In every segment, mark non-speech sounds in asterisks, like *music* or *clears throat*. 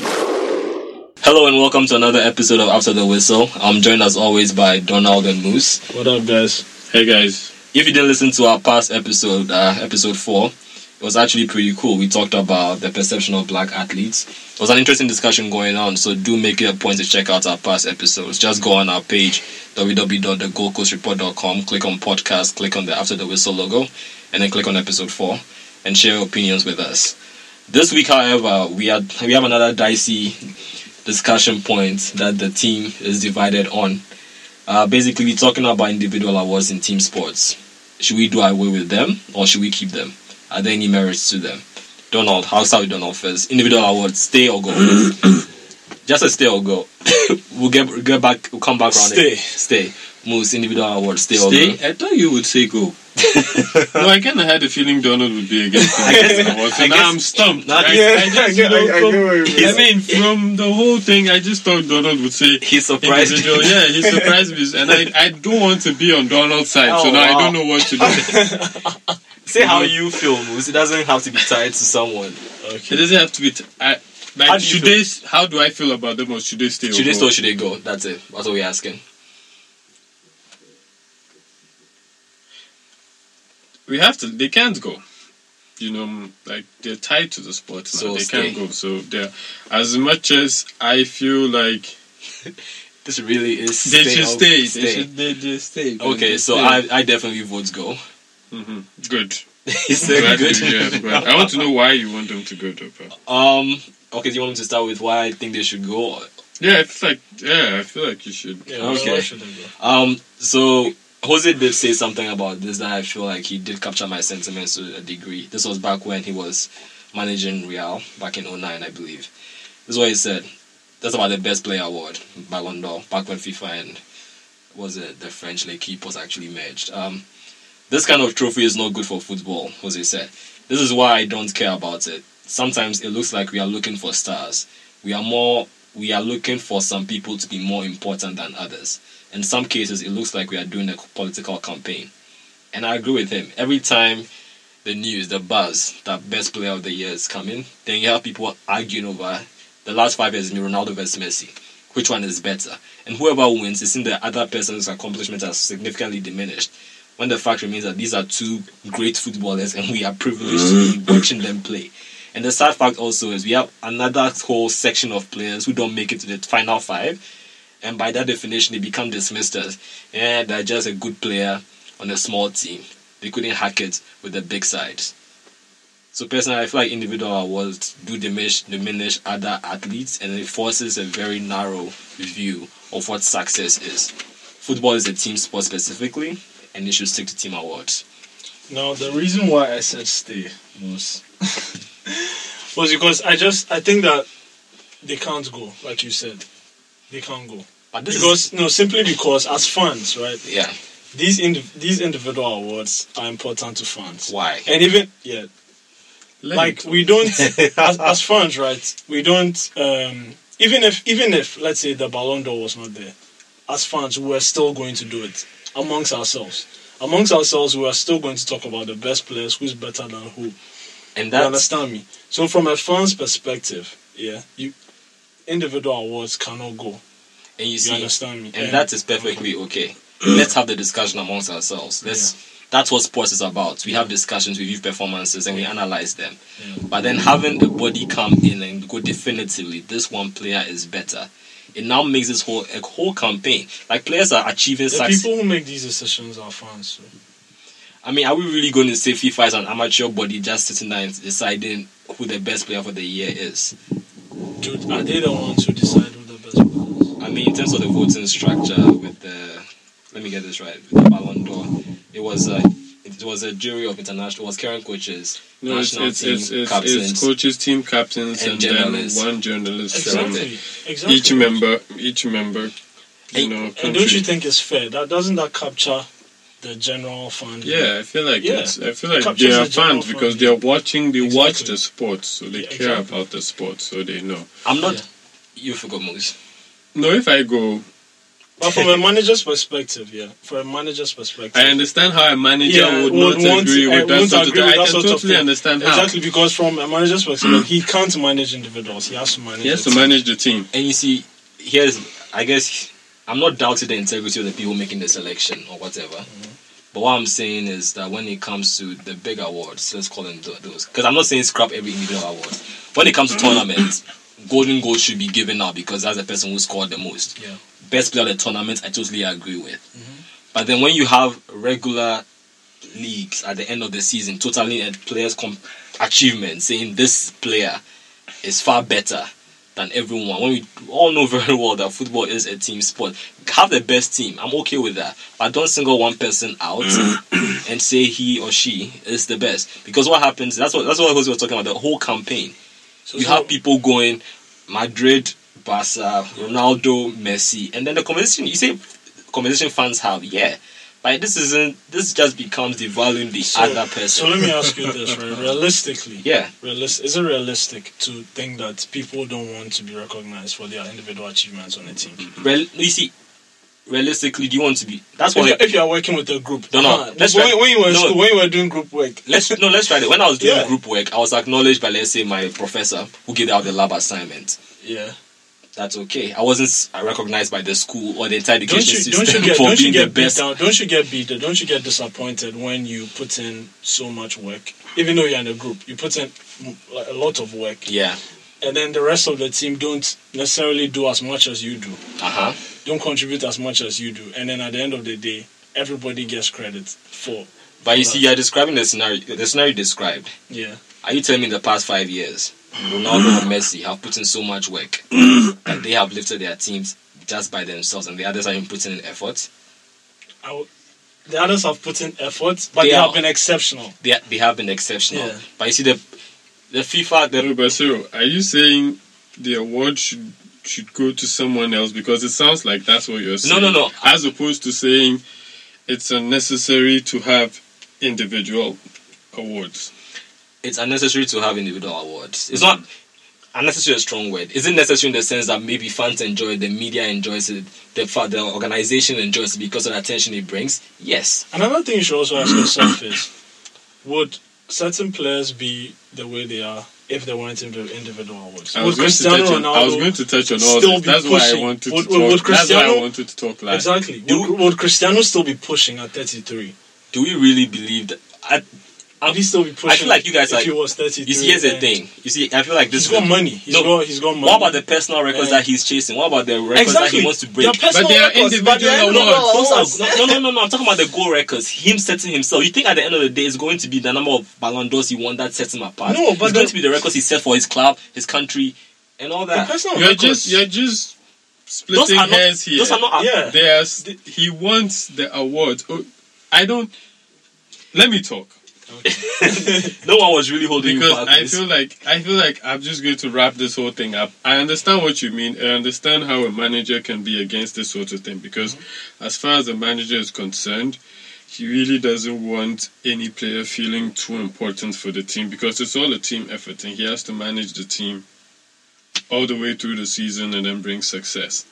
Hello and welcome to another episode of After the Whistle. I'm joined as always by Donald and Moose. What up, guys? Hey guys. If you didn't listen to our past episode, uh, episode four, it was actually pretty cool. We talked about the perception of black athletes. It was an interesting discussion going on, so do make it a point to check out our past episodes. Just go on our page, www.thegoldcoastreport.com, click on podcast, click on the After the Whistle logo, and then click on episode four and share your opinions with us. This week, however, we had we have another dicey discussion point that the team is divided on. Uh, basically, we're talking about individual awards in team sports. Should we do away with them or should we keep them? Are there any merits to them? Donald, how's start with Donald first? Individual awards, stay or go? *coughs* Just a stay or go. *coughs* we'll get get back. We'll come back around. Stay. It. Stay. Moose individual awards, stay, or Stay? go. I thought you would say go. *laughs* no, I kind of had a feeling Donald would be against I guess-. So I now guess- I'm stumped. Not- I, Yeah, I, just, *laughs* I know, I- from-. I mean, from the whole thing, I just thought Donald would say He's surprised. individual. *laughs* Yeah, he surprised me, and I, I don't want to be on Donald's side, Oh, so now wow. I don't know what to do. Say how you feel, Moose. It doesn't have to be tied to someone. Okay. It doesn't have to be. T- I, like, How do should feel? they? How do I feel about them, or should they stay? Should they stay or should they go? That's it. That's what we're asking. We have to they can't go you know like they're tied to the sport now So they stay. can't go so they're as much as i feel like *laughs* This really is. they should or- stay, they should they just stay Okay, so I I definitely vote go. Mm-hmm. good *laughs* He said Glad good. to hear, *laughs* but i want to know why you want them to go though but Um. Okay, do you want me to start with why I think they should go? yeah it's like yeah i feel like you should Yeah, Okay. why should they go? Um. So Jose did say something about this that I feel like he did capture my sentiments to a degree. This was back when he was managing Real back in 09, I believe. This is what he said. That's about the best player award, Ballon d'Or, back when FIFA and was it the French L'Equipe was actually merged. Um, this kind of trophy is not good for football, Jose said. This is why I don't care about it. Sometimes it looks like we are looking for stars. We are more we are looking for some people to be more important than others. In some cases it looks like we are doing a political campaign. And I agree with him. Every time the news, the buzz, that best player of the year is coming, then you have people arguing over the last five years, Ronaldo versus Messi. Which one is better? And whoever wins is in the other person's accomplishment has significantly diminished. When the fact remains that these are two great footballers and we are privileged to be watching them play. And the sad fact also is we have another whole section of players who don't make it to the final five. And by that definition, they become dismissed as, yeah, they're just a good player on a small team. They couldn't hack it with the big sides. So personally, I feel like individual awards do diminish, diminish other athletes, and it forces a very narrow view of what success is. Football is a team sport specifically, and it should stick to team awards. Now, the reason why I said stay was *laughs* *laughs* was because I just I think that they can't go, like you said, they can't go But this because no, simply because as fans, right? yeah, These indi- these individual awards are important to fans, why? and even yeah, Let like we don't *laughs* as, as fans, right? We don't um, even if even if let's say the Ballon d'Or was not there, as fans, we are still going to do it amongst ourselves. Amongst ourselves, we are still going to talk about the best players, who's better than who. And You understand me? So from a fan's perspective, yeah, you individual awards cannot go. and you You see, understand me? and that is perfectly okay. *clears throat* Let's have the discussion amongst ourselves. Let's. That's what sports is about. We have discussions, we view performances, and we analyze them. Yeah. But then having a body come in and go definitively, this one player is better. It now makes this whole a whole campaign. Like players are achieving the success. people who make these decisions are fans. So. I mean, are we really going to say FIFA is an amateur body just sitting there and deciding who the best player for the year is? Dude, are they the ones who decide who the best players? I mean, in terms of the voting structure, with the let me get this right, with the Ballon d'Or, it was a it was a jury of international, it was current coaches, no, it's, national it's, team it's, it's, captains. it's coaches, team captains, and and, journalists. then one journalist from Exactly. Exactly. each member, each member, you And- know, And don't you think it's fair? That doesn't that capture the general fund. Yeah, I feel like Yeah. it's. I feel like they are the fans because they are watching. They watch the sports, so they Yeah, care exactly. about the sport, so they know. I'm not. Yeah. You forgot Moose. No, if I go, But from a manager's perspective, yeah, from a manager's perspective, I understand how a manager yeah, would, would not want- agree eh, with that won't sort of thing. I can totally thing. understand how. exactly because from a manager's perspective, he can't manage individuals. He has to manage. He has to team. manage the team. And you see, here's, I guess, I'm not doubting the integrity of the people making the selection or whatever. Mm-hmm. But what I'm saying is that when it comes to the big awards, let's call them those, because I'm not saying scrap every individual award. When it comes to tournaments, golden goal should be given out because that's the person who scored the most. Yeah. Best player of the tournament, I totally agree with. Mm-hmm. But then when you have regular leagues at the end of the season, totally at players' com- achievements, saying this player is far better than everyone. When we all know very well that football is a team sport, have the best team. I'm okay with that, but don't single one person out mm. and say he or she is the best. Because what happens? That's what that's what Jose was talking about. The whole campaign. So- you so- have people going Madrid, Barca, Ronaldo, Messi, and then the conversation. You say conversation fans have, yeah. But this isn't. This just becomes devaluing the So- other person. So let me ask you *laughs* this, right? Realistically, yeah. realis- is it realistic to think that people don't want to be recognized for their individual achievements on a team? Real, you see, realistically, do you want to be? That's If, why. you- if you are working with a group, No, no, let's when, try- when you were no. school, when you were doing group work, Let's no, let's try it. When I was doing Yeah. group work, I was acknowledged by let's say my professor who gave out the lab assignment. yeah. That's okay. I wasn't recognized by the school or the entire Don't education you system don't you get for don't you being the get beat best. down? Don't you get beat? Don't you get disappointed when you put in so much work? Even though you're in a group, you put in a lot of work, Yeah. and then the rest of the team don't necessarily do as much as you do. Uh huh. Don't contribute as much as you do, and then at the end of the day, everybody gets credit for. But you for see, that. you're describing the scenario. The scenario you described. yeah. Are you telling me the past five years, Ronaldo and Messi have put in so much work *clears throat* that they have lifted their teams just by themselves, and the others haven't put in effort? I w- the others have put in effort, but They they, are- have been exceptional. They they have been exceptional. Yeah. But you see, the the FIFA, the No, but Cyril, are you saying the award should should go to someone else? Because it sounds like that's what you're saying. No, no, no. As opposed to saying it's unnecessary to have individual awards. It's unnecessary to have individual awards. It's not unnecessary a strong word. Is it necessary in the sense that maybe fans enjoy it, the media enjoys it, the the organization enjoys it because of the attention it brings? Yes. Another thing you should also ask yourself is would certain players be the way they are if they weren't indi- individual awards? I was, going to Cristiano touch on, Ronaldo I was going to touch on all still this. be That's why I pushing? wanted Would- to would- talk. would That's why I wanted to talk last. Exactly. Would, would Cristiano still be pushing at 33? Do we really believe that? I, Would still be pushing? I feel like you guys if are. he was 33. You see, here's the thing. You see, I feel like this. He's got money. He's No. got. He's got money. What about the personal records Yeah. that he's chasing? What about the records exactly? that he wants to break? They're personal But they are records, but they are individual individual awards. Those awards. are, no, no, no, no. I'm talking about the goal records. Him setting himself. You think at the end of the day, it's going to be the number of Ballon d'Ors he won that sets him apart? No, but it's going to be the records he set for his club, his country, and all The that. personal You're records. just you're just Those splitting are not. hairs here. Those are not. Yeah. There's he wants the award. Oh, I don't. Let me talk *laughs* No one was really holding because. I this. feel like I feel like I'm just going to wrap this whole thing up. I understand what you mean. I understand how a manager can be against this sort of thing because, mm-hmm. as far as the manager is concerned, he really doesn't want any player feeling too important for the team because it's all a team effort and he has to manage the team all the way through the season and then bring success.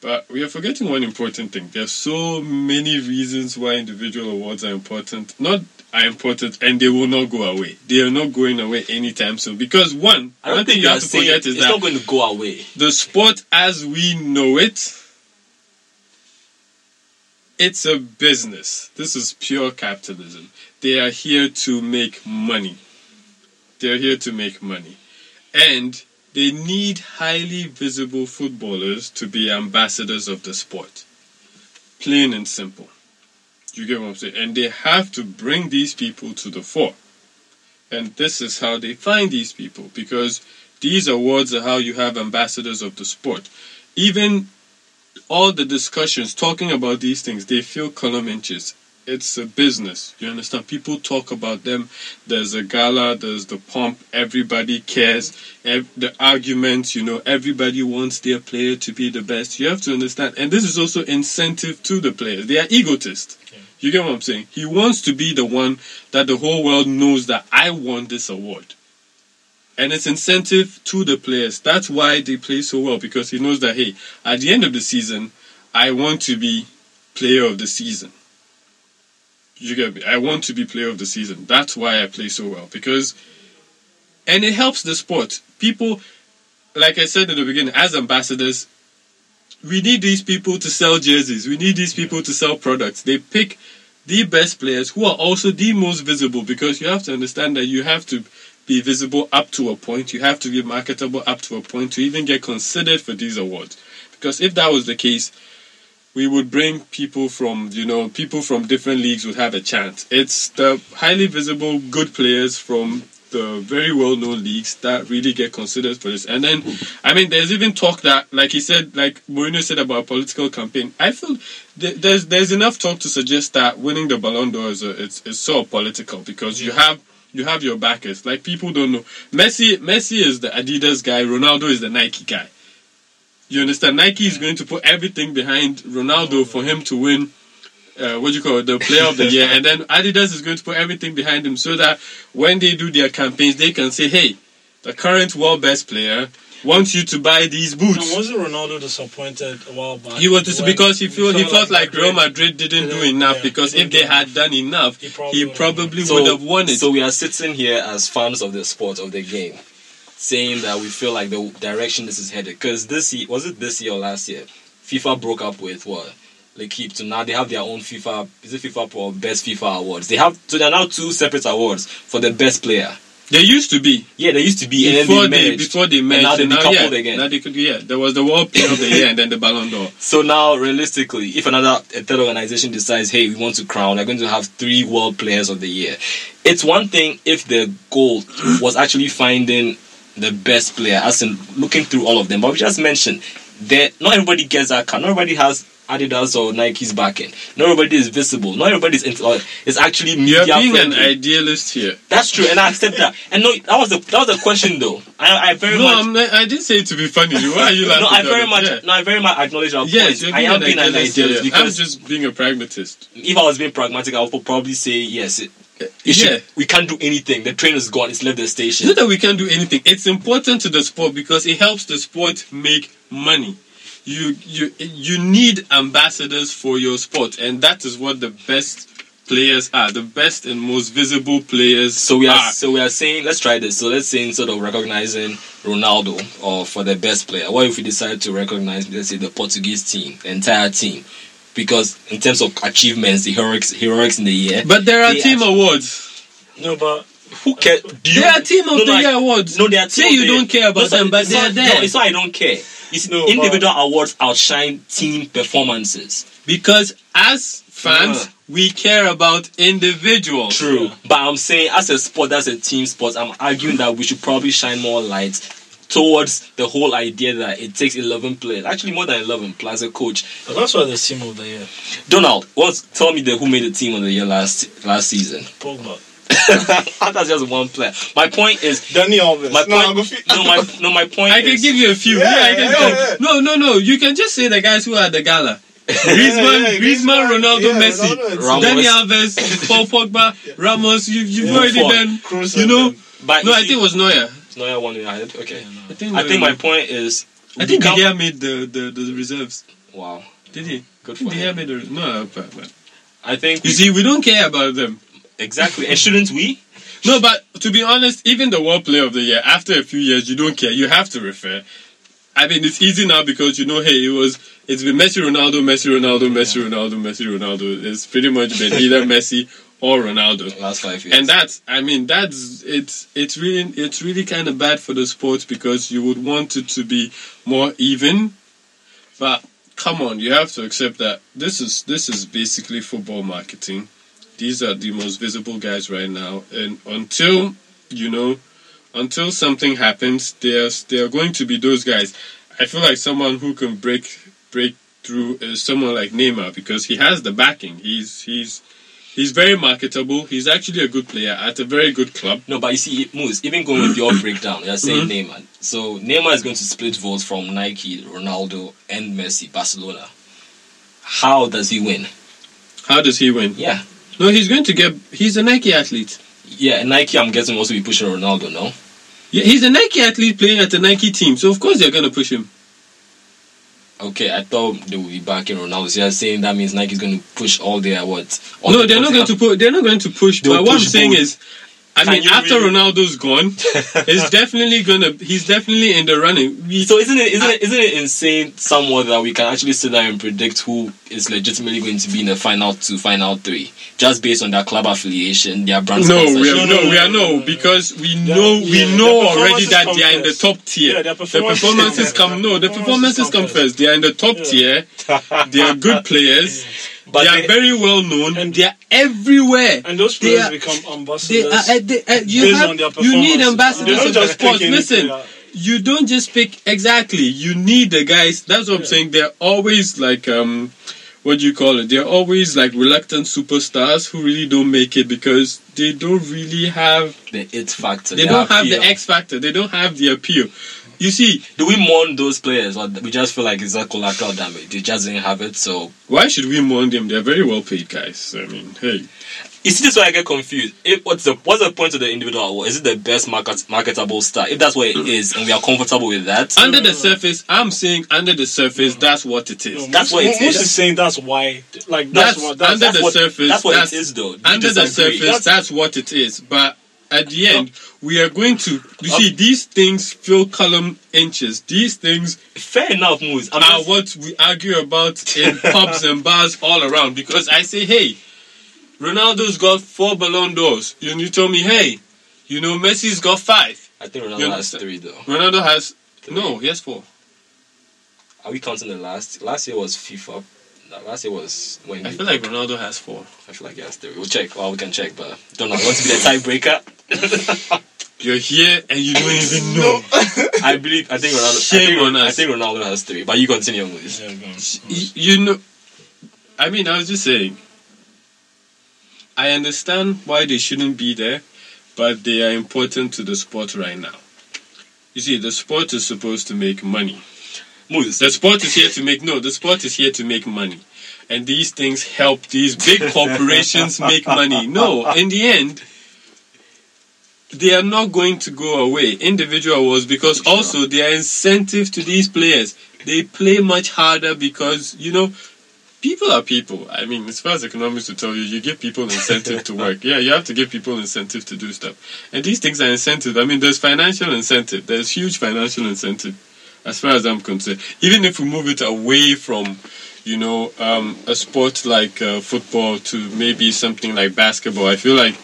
But we are forgetting one important thing. There are so many reasons why individual awards are important. Not are important and they will not go away. They are not going away anytime soon. Because one, I don't one think thing you have to forget it's is that not going to go away. the sport as we know it, it's a business. This is pure capitalism. They are here to make money. They're here to make money. And they need highly visible footballers to be ambassadors of the sport. Plain and simple. You get what I'm saying? And they have to bring these people to the fore. And this is how they find these people because these awards are how you have ambassadors of the sport. Even all the discussions talking about these things, they feel column inches. It's a business. You understand? People talk about them. There's a gala, there's the pomp, everybody cares. Ev- the arguments, you know, everybody wants their player to be the best. You have to understand. And this is also incentive to the players. They are egotists. You get what I'm saying? He wants to be the one that the whole world knows that I won this award. And it's incentive to the players. That's why they play so well because he knows that hey, at the end of the season, I want to be player of the season. You get me? I want to be player of the season. That's why I play so well because, and it helps the sport. People, like I said in the beginning, as ambassadors, we need these people to sell jerseys. We need these people to sell products. They pick the best players who are also the most visible because you have to understand that you have to be visible up to a point. You have to be marketable up to a point to even get considered for these awards. Because if that was the case, we would bring people from you know people from different leagues would have a chance. It's the highly visible good players from the very well known leagues that really get considered for this. And then I mean there's even talk that like he said like Mourinho said about political campaign. I feel th- there's there's enough talk to suggest that winning the Ballon d'Or is a, it's it's so political because you have you have your backers. Like people don't know. Messi Messi is the Adidas guy, Ronaldo is the Nike guy. You understand? Nike is going to put everything behind Ronaldo for him to win. Uh, what do you call it, the player of the year, and then Adidas is going to put everything behind him so that when they do their campaigns, they can say, "Hey, the current world best player wants you to buy these And boots." wasn't Ronaldo disappointed a while back? He was just because he feel he felt like Real Madrid didn't do enough yeah, because if they had done enough, He probably he would've So- would have won it. So we are sitting here as fans of the sport of the game, saying that we feel like the direction this is headed. Because this year, was it this year or last year? FIFA broke up with what? L'Equipe. to now they have their own FIFA. Is it FIFA Pro Best FIFA awards? They have so there are now two separate awards for the best player. They used to be Yeah, they used to be before and then they they before they And merged. now they now, yeah, again. now they could yeah. There was the World Player of the Year and then the Ballon d'Or. *laughs* So now, realistically, if another a third organization decides, hey, we want to crown, they're going to have three world players of the year. It's one thing if the goal was actually finding the best player, as in looking through all of them. But we just mentioned that not everybody gets that card. Not everybody has Adidas or Nike's backing. Not everybody is visible. Not everybody is. Into, uh, it's actually You're media being an idealist here. That's true, and I accept that. And no, that was the that was the question though. I, I very No, much. I'm I didn't say it to be funny. Why are you *laughs* laughing? no, I very much, Yeah. no, I very much acknowledge our Yes, point. you're I am an being an idealist. idealist here. I'm because just being a pragmatist. if I was being pragmatic, I would probably say yes. It, it Yeah. should, we can't do anything. The train is gone. It's left the station. not that we can't do anything. It's important to the sport because it helps the sport make money. You you you need ambassadors for your sport, and that is what the best players are. The best and most visible players. So we are are. so we are saying let's try this. So let's say instead of recognizing Ronaldo or for the best player, what if we decide to recognize let's say the Portuguese team, the entire team, because in terms of achievements, the heroics heroics in the year. But there are team actually- awards. No, but Who cares? Do you, There are team of no, the like- year awards. No, they are team Say of you the- don't care about No, so them, but they're there. No, it's not. I don't care. You see, No, individual awards outshine team performances. Because as fans, Yeah. we care about individuals. True. But I'm saying, as a sport, that's a team sport, I'm arguing that we should probably shine more light towards the whole idea that it takes 11 players. Actually, more than 11 plus a coach. but that's why the team of the year. Donald, what's, tell me the, who made the team of the year last last season. Pogba. *laughs* that's just one player. My point is. Dani Alves. My No, point, I'm go fi- no, my no, my point I can give you a few. Yeah, Yeah, I can yeah, yeah. No, no, no. You can just say the guys who are at the gala. *laughs* Griezmann, Yeah, yeah, Griezmann, Ronaldo, yeah, Messi, Ronaldo and Dani Alves, Paul Pogba, Ramos. You, you've Yeah, already Buffon, done. You know. but No, you I see- think it was Neuer. No, I won ahead. Okay. Yeah, no. I think. I think Neuer. my point is. I think become- Didier made the, the the reserves. Wow, Did he? good for think Didier him. made the no. But, but. I think You see, we don't care about them. Exactly, and shouldn't we? No, but to be honest, even the World Player of the Year, after a few years, you don't care. You have to refer. I mean, it's easy now because you know, hey, it was it's been Messi, Ronaldo, Messi, Ronaldo, Messi, Ronaldo, Messi, Ronaldo. It's pretty much been either *laughs* Messi or Ronaldo. Last five years. And that's, I mean, that's it's it's really it's really kind of bad for the sport because you would want it to be more even, but come on, you have to accept that this is this is basically football marketing. These are the most visible guys right now, and until you know, until something happens, there's there are going to be those guys. I feel like someone who can break break through is someone like Neymar because he has the backing. He's he's he's very marketable. He's actually a good player at a very good club. No, but you see, Moose, even going with your *clears throat* breakdown, you're saying Mm-hmm. Neymar. So Neymar is going to split votes from Nike, Ronaldo, and Messi, Barcelona. How does he win? How does he win? Yeah. No, he's going to get. He's a Nike athlete. Yeah, Nike, I'm guessing, also be pushing Ronaldo, no? Yeah, he's a Nike athlete playing at a Nike team, so of course they're going to push him. Okay, I thought they would be backing Ronaldo. So you're saying that means Nike's going to push all their what? all No, they're not going to put. They're not going to push. They'll But what I'm saying both. is, I Can mean, after really- Ronaldo's gone, *laughs* he's definitely gonna. He's definitely in the running. We, So isn't it isn't it isn't it insane somewhat that we can actually sit there and predict who is legitimately going to be in the final two, final three, just based on their club affiliation, their brand no, we are, No, no, no, we are no, because we Their- know we yeah, know already that they are in the top tier. Yeah, their the performances performances come come no, the Performances performances come come first. They are in the top Yeah. tier. They are good *laughs* players. But they are they- very well known. And- they are everywhere. And those They players are- become They ambassadors. are, uh, they, uh, you, based have, on their you need ambassadors They of the just sports. Listen, player. you don't just pick exactly. You need the guys. That's what I'm saying. They're always like um, what do you call it? They're always like reluctant superstars who really don't make it because they don't really have. the it factor. They the don't have the. X factor. They don't have the appeal. You see, Do we mourn those players, or we just feel like it's a collateral damage? They just didn't have it, so why should we mourn them? They're very well paid guys. I mean, hey, You see, this is why I get confused. If, what's the what's the point of the individual award? Is it the best market, marketable star? If that's what it is, and we are comfortable with that, under the surface, I'm saying under the surface, that's what it is. No, That's what it is. Moose is. is saying that's why. Like that's, That's what. That's, under that's the what, surface. that's what it that's- is, though. Do Under the disagree? surface, that's, what it is. But at the end, we are going to. You see, uh, these things fill column inches. These things fair enough, Moose. I'm are just- what we argue about in pubs and bars all around. Because I say, hey, Ronaldo's got four Ballon d'Ors. And you tell me, hey, you know, Messi's got five. I think You Ronaldo has three though. Ronaldo has no, he has four. Are we counting the last? Last year was FIFA. Last year was when I feel like Ronaldo has four. I feel like he has three. We'll check. Well, we can check, but don't know. I want to be the tiebreaker. *laughs* You're here and you don't even know. *laughs* I believe. I think Ronaldo. Shame I think, on us. I think Ronaldo has three. But you continue. Yeah, go on. Y- you know i mean i was just saying i understand why they shouldn't be there but they are important to the sport right now you see the sport is supposed to make money Moses. the sport is here to make no the sport is here to make money and these things help these big *laughs* corporations make money no in the end they are not going to go away individual awards because Sure. also they are incentive to these players. They play much harder because you know people are people. I mean as far as economics to tell you you give people incentive to *laughs* work. Yeah you have to give people incentive to do stuff. And these things are incentive. I mean there's financial incentive. There's huge financial incentive as far as i'm concerned. Even if we move it away from you know um, a sport like uh, football to maybe something like basketball i feel like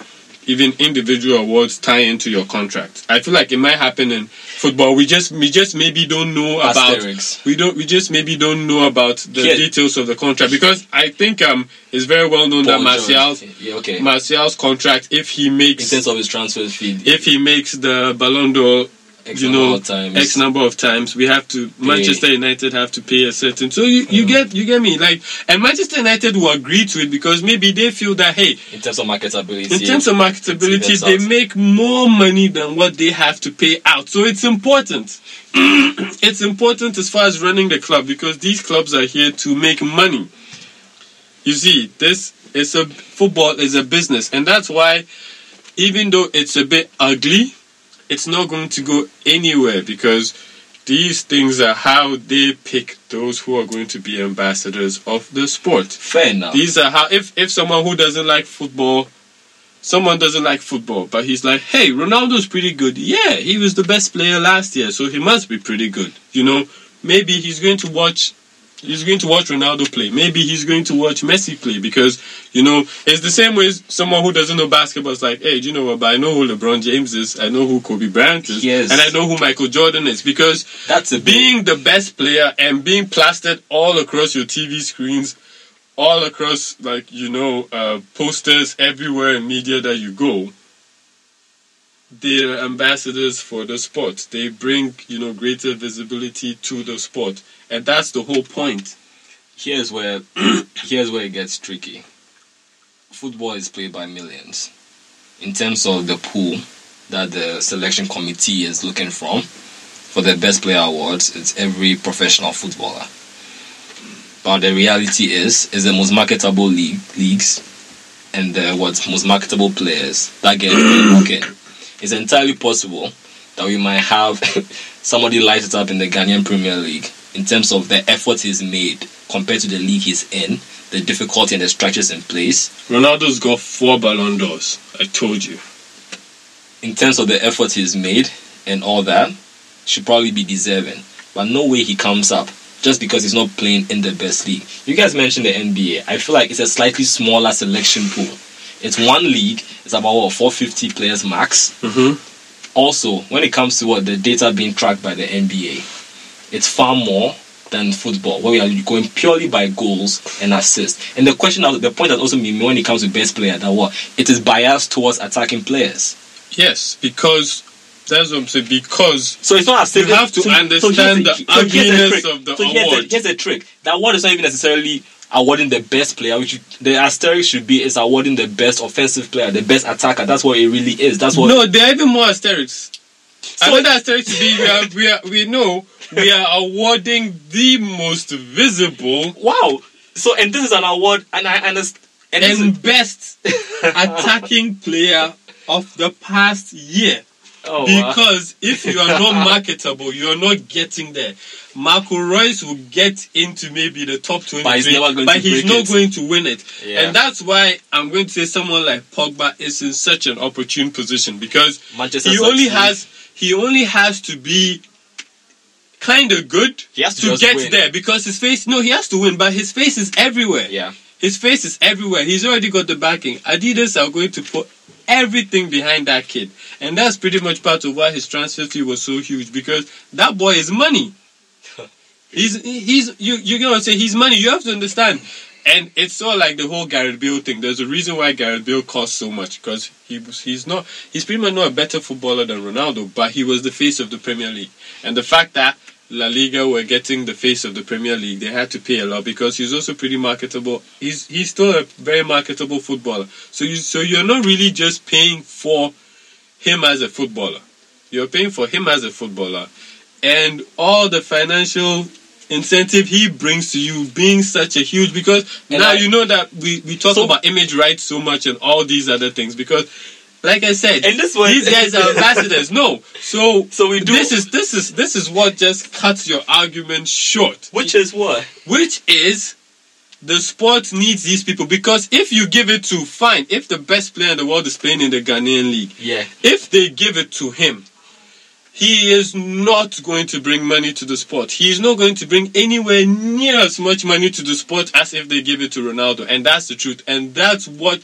even individual awards tie into your contract. I feel like it might happen in football. We just we just maybe don't know about Asterisks. we don't we just maybe don't know about the Yeah. details of the contract because I think um it's very well known that Paul George. Martial's Yeah, okay. Martial's contract if he makes in terms of his transfer fee, if he makes the Ballon d'Or X you know of times. X number of times we have to Manchester United have to pay a certain so you, you mm. get you get me like and Manchester United will agree to it because maybe they feel that hey in terms of marketability. in terms of marketability, they out. make more money than what they have to pay out. So it's important. *clears throat* it's important as far as running the club because these clubs are here to make money. You see, this is a football is a business, and that's why, even though it's a bit ugly, it's not going to go anywhere because these things are how they pick those who are going to be ambassadors of the sport. fair enough. These are how if if someone who doesn't like football, someone doesn't like football, but he's like, hey, Ronaldo's pretty good. Yeah, he was the best player last year, so he must be pretty good. You know, maybe he's going to watch. He's going to watch Ronaldo play. Maybe he's going to watch Messi play because you know it's the same way someone who doesn't know basketball is like, hey, do you know what? But I know who LeBron James is. I know who Kobe Bryant is, Yes. and I know who Michael Jordan is because That's being the best player and being plastered all across your TV screens, all across like you know uh, posters everywhere in media that you go. They're ambassadors for the sport. They bring you know greater visibility to the sport, and that's the whole point. Here's where *clears throat* here's where it gets tricky. Football is played by millions. In terms of the pool that the selection committee is looking from for the best player awards, it's every professional footballer. But the reality is, is the most marketable league leagues and the what most marketable players that get looking. *clears throat* It's entirely possible that we might have *laughs* somebody light it up in the Ghanaian Premier League in terms of the effort he's made compared to the league he's in, the difficulty and the structures in place, Ronaldo's got four Ballon d'Ors. I told you. in terms of the effort he's made and all that, should probably be deserving. But no way he comes up just because he's not playing in the best league. You guys mentioned the NBA. I feel like it's a slightly smaller selection pool. It's one league. It's about what 450 players max. Mm-hmm. Also, when it comes to what the data being tracked by the NBA, it's far more than football, where we are going purely by goals and assists. And the question, the point that also made when it comes to best player that what it is biased towards attacking players. Yes, because that's what I'm saying. Because So it's not as You have to so- understand here's the so ugliness of the so here's award. The, here's the trick. That award is not even necessarily awarding the best player, which the asterisk should be is awarding the best offensive player, the best attacker. That's what it really is. That's what. no, there are even more asterisks. So- Another asterisk to be we are, we are we know we are awarding the most visible Wow. So and this is an award, and I understand. And, and best *laughs* attacking player of the past year. oh, wow. Because if you are not marketable, you are not getting there. Marco Reus will get into maybe the top 20, But he's going but he's not it. going to win it. Yeah. And that's why I'm going to say someone like Pogba is in such an opportune position because Manchester he only has he only has to be kind of good to get win. there because his face no he has to win but his face is everywhere Yeah. his face is everywhere. He's already got the backing. Adidas are going to put everything behind that kid. And that's pretty much part of why his transfer fee was so huge because that boy is money. *laughs* He's he's you you're gonna say he's money. You have to understand. And it's all like the whole Gareth Bale thing. There's a reason why Gareth Bale costs so much because he was he's not he's pretty much not a better footballer than Ronaldo, but he was the face of the Premier League. And the fact that La Liga were getting the face of the Premier League, they had to pay a lot because he's also pretty marketable. He's he's still a very marketable footballer. So you so you're not really just paying for him as a footballer. You're paying for him as a footballer, and all the financial incentive he brings to you being such a huge because And now I- you know that we, we talk So- about image rights so much and all these other things because like I said And this was- these guys are *laughs* ambassadors no so So we do- this is this is this is what just cuts your argument short Which is what? which is the sport needs these people because if you give it to fine if the best player in the world is playing in the Ghanaian league Yeah. if they give it to him, he is not going to bring money to the sport. He is not going to bring anywhere near as much money to the sport as if they give it to Ronaldo. And that's the truth. And that's what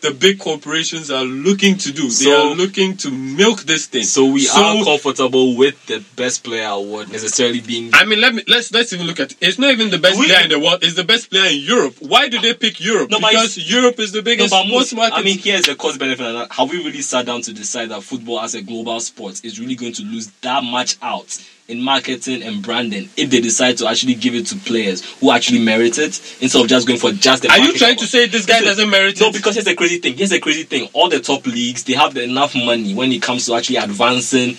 the big corporations are looking to do. they are looking to milk this thing. So we are comfortable with the best player award necessarily being. I mean, let me let's let's even look at it. It's not even the best We- player in the world. It's the best player in Europe. Why do they pick Europe? No, because Europe is the No, biggest but most, market. I mean, here's the cost benefit. Have we really sat down to decide that football as a global sport is really going to lose that much out in marketing and branding if they decide to actually give it to players who actually merit it instead of just going for just the are you trying award? to say this guy Listen, doesn't merit No, it? No, because here's the crazy thing. Here's the crazy thing. All the top leagues, they have enough money when it comes to actually advancing,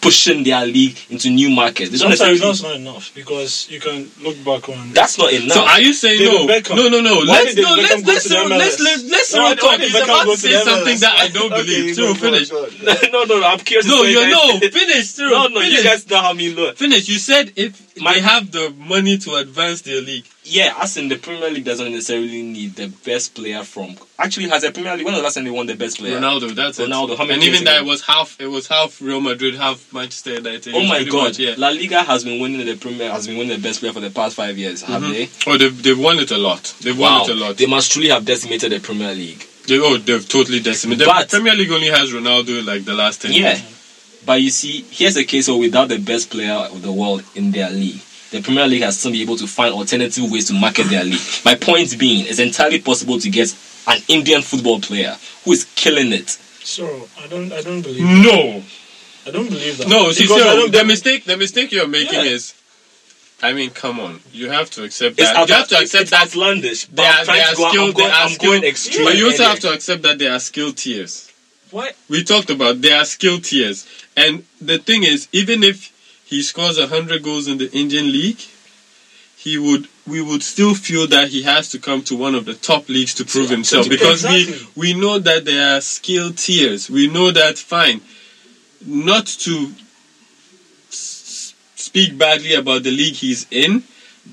pushing their league into new markets. They don't Sometimes necessarily. that's not enough because you can look back on. That's not enough. So are you saying David no? Beckham. No, no, no. Why Let's did no. Let's Beckham go let's let's let's let's No, why talk. did He's Beckham about to to say the something that I don't Okay, believe. go, True, go, finish. *laughs* no, no, no. I'm curious. to No, say you guys- know. Finish. True. No, no. You guys know how me look. Finish. You said if My- they have the money to advance their league. Yeah, as in the Premier League doesn't necessarily need the best player from. Actually, has a Premier League. When was the last time they won the best player? Ronaldo, that's Ronaldo, it. how many and even that was half. It was half Real Madrid, half Manchester United. Oh my God! much, yeah. La Liga has been winning the Premier. Has been winning the best player for the past five years. Have mm-hmm. they? Oh, they've, they've won it a lot. They've Wow! won it a lot. They must truly have decimated the Premier League. They, oh, they've totally decimated. But- the Premier League only has Ronaldo like the last ten Yeah. years. But you see, here's a case where without the best player of the world in their league, the Premier League has still been able to find alternative ways to market their league. My point being, it's entirely possible to get an Indian football player who is killing it. So I don't, I don't believe. No, I don't believe that. no. See, Because I oh, Cyril, the mistake, the mistake you're making Yeah. is. I mean, come on. You have to accept It's, that. you have to accept it's that outlandish. They are, they to are go. I'm skilled. going, They are I'm going skilled. extreme. But you also here. have to accept that there are skill tiers. What? We talked about there are skill tiers, and the thing is, even if he scores hundred goals in the Indian league, he would we would still feel that he has to come to one of the top leagues to prove himself because exactly. we we know that there are skill tiers. We know that fine, not to s- speak badly about the league he's in,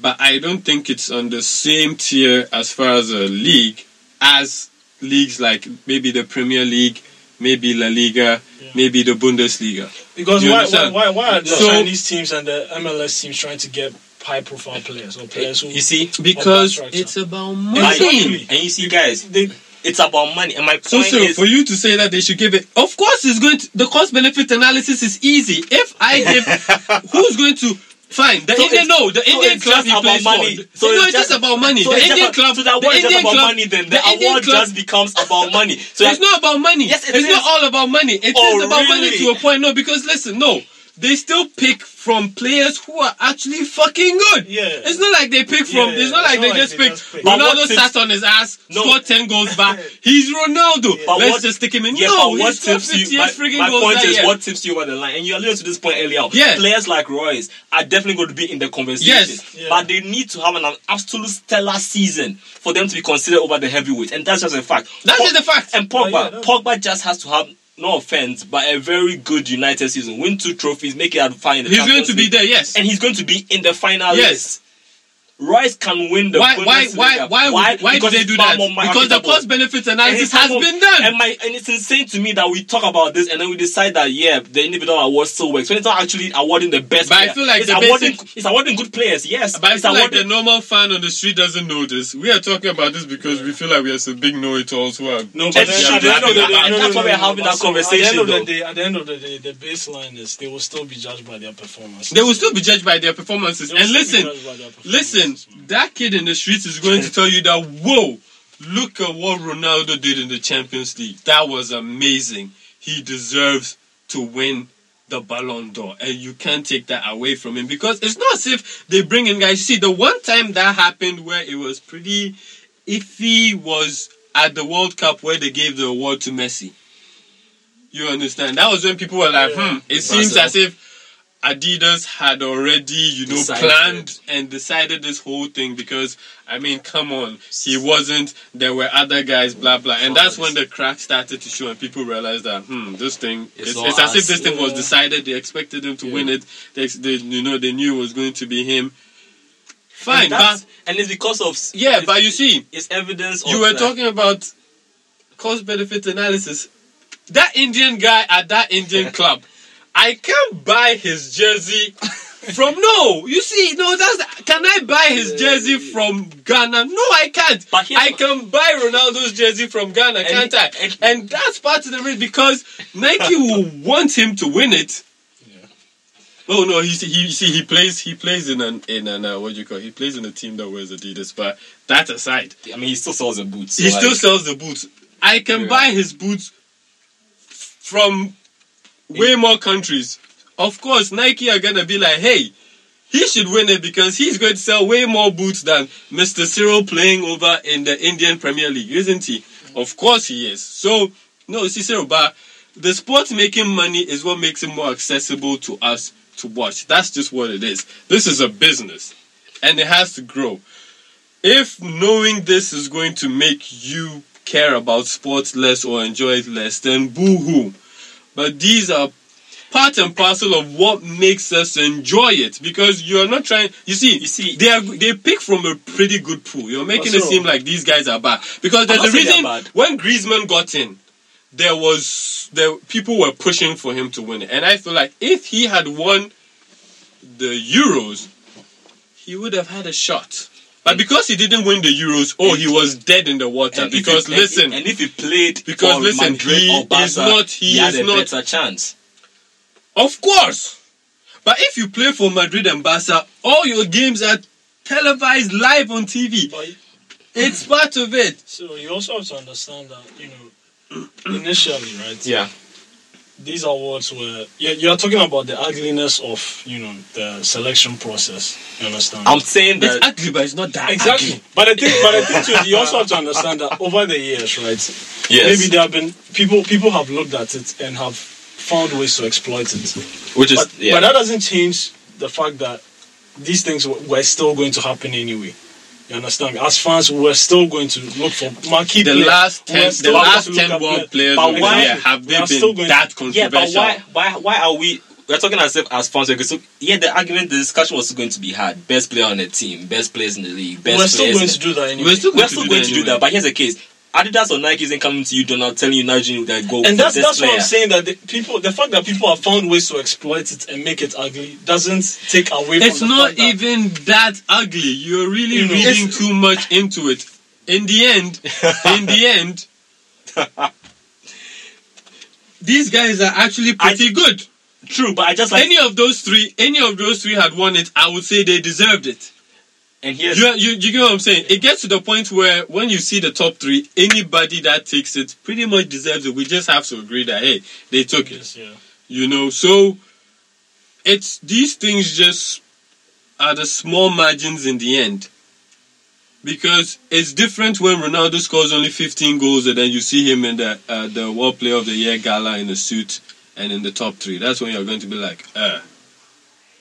but I don't think it's on the same tier as far as a league as leagues like maybe the Premier League, maybe La Liga, Yeah. maybe the Bundesliga. Because You why, why, understand? why, why are the So- Chinese teams and the MLS teams trying to get high profile players or players who You see, Because it's about I- money. and you see, guys, they it's about money. And my So, point so is, for you to say that they should give it, of course, it's going to. The cost benefit analysis is easy. If I give, *laughs* who's going to? Fine, the So Indian no, the Indian club just he about plays money. for. So it's just just- about money. so the Indian just- club, so the is Indian just about club, money. Then the, the award club. just becomes about money. So it's not about money. Yes, it it's is. not all about money. It oh, is Oh, about money to a point. No, because listen, no, they still pick from players who are actually fucking good. Yeah. It's not like they pick from. Yeah, it's not it's like not they like just they pick. pick. Ronaldo what tips- sat on his ass, No. scored ten goals back. *laughs* He's Ronaldo. But Let's what- just stick him in. Yeah, no, but what he's scored tips you? My, my point that is, year. what tips you over the line? And you alluded to this point earlier. Yeah. players like Reus are definitely going to be in the conversation. Yes. Yeah. but they need to have an, absolute stellar season for them to be considered over the heavyweights, and that's just a fact. That's Pog- just a fact. And Oh, Pogba, yeah, that's- Pogba just has to have. No offense, but a very good United season. Win two trophies, make it out the final. He's going to be there. Yes. and he's going to be in the final Yes. list. Reus can win the why, why, Bundesliga. why, why, would- why, Because do they it's do far that? more Because the marketable. cost benefit And analysis it's has almost- been done. And, my, and it's insane to me that we talk about this and then we decide that, yeah, the individual award still works. When it's not actually awarding the best But I player. feel like it's, the awarding, basic- it's awarding good players, yes. But I it's feel like the awarding, normal fan on the street doesn't know this. We are talking about this because we feel like we are some big know-it-alls who are. No, And but then should at the end of the be day, that- no, no, that's no, why we're having that so At the end conversation, of the day, at the end of the day, the baseline is they will still be judged by their performance. They will still be judged by their performances. And still be listen, judged by their performances, listen, that kid in the streets is going to tell you that, whoa, look at what Ronaldo did in the Champions League. That was amazing. He deserves to win the Ballon d'Or. And you can't take that away from him because it's not as if they bring in guys. See, the one time that happened where it was pretty iffy was at the World Cup where they gave the award to Messi. You understand? That was when people were like, hmm, it seems as if Adidas had already, you know, Decided. planned and decided this whole thing because, I mean, come on, he wasn't, there were other guys, blah, blah. And that's when the crack started to show and people realized that, hmm, this thing, It's it's, it's as if this thing was decided, they expected him to Yeah. win it, they, they, you know, they knew it was going to be him. Fine, and, but, and it's because of yeah, but you see, it's evidence. you were like- talking about cost benefit analysis. That Indian guy at that Indian *laughs* club, I can't buy his jersey from no. You see, no, that's can I buy his jersey from Ghana? No, I can't. But I can buy Ronaldo's jersey from Ghana, can't I? and- that's part of the reason because Nike *laughs* will want him to win it. Oh no, he he you see he plays he plays in an in an uh, what do you call it? he plays in a team that wears Adidas. But that aside, I mean, he still sells the boots. so he like- still sells the boots. I can Yeah. buy his boots from way more countries. Of course, Nike are gonna be like, hey, he should win it because he's going to sell way more boots than Mr. Cyril playing over in the Indian Premier League, isn't he? Of course he is. So, no, see, Cyril, but the sport making money is what makes it more accessible to us to watch. That's just what it is. This is a business and it has to grow. If knowing this is going to make you care about sports less or enjoy it less, then boo hoo. But these are part and parcel of what makes us enjoy it. Because you're not trying you see You see- they are they pick from a pretty good pool. You're making it seem like these guys are bad. Because there's a reason bad. when Griezmann got in there was there people were pushing for him to win it. And I feel like if he had won the Euros he would have had a shot but because he didn't win the Euros oh he was dead in the water because he- listen and, and if he played Because for listen, Madrid he or Barca, is not- he had is a not- a chance. Of course. But if you play for Madrid and Barca, all your games are televised live on TV. But It's part of it. so you also have to understand that you know *clears throat* initially, right? Yeah, These awards were you're, you're talking about the ugliness of you know the selection process. You understand? I'm saying that It's that. ugly, but it's not that Exactly. ugly. But I think, but I think too, you also have to understand that over the years, right? Yes. Maybe there have been people. People have looked at it and have found ways to exploit it. which is But, yeah. but that doesn't change the fact that these things were, were still going to happen anyway. You understand me? As fans, we're still going to look for marquee The players. last 10, the last 10 world players. But why- year, have they still been that yeah, but controversial? why, why, why are we we're talking as if as fans. So yeah, the argument, the discussion was still going to be had. Best player on the team, best players in the league, best We're still going to do that anyway. We're still we're going still to do going to do anyway. that. But here's the case: Adidas or Nike isn't coming to you, Donald, telling you Nigel that go. and that's this that's player. what I'm saying. That the people, the fact that people have found ways to exploit it and make it ugly, doesn't take away. It's from the not fact that- even that ugly. You're really You know, reading too much into it. In the end, in the *laughs* end, these guys are actually pretty good. True, but I just like Any of those three, any of those three had won it, I would say they deserved it. And here's You, you, you get what I'm saying? It gets to the point where when you see the top three, anybody that takes it pretty much deserves it. We just have to agree that hey, they took it. Yeah. You know, so it's these things just are the small margins in the end. Because it's different when Ronaldo scores only 15 goals and then you see him in the uh, the World Player of the Year gala in a suit and in the top three. That's when you're going to be like, uh,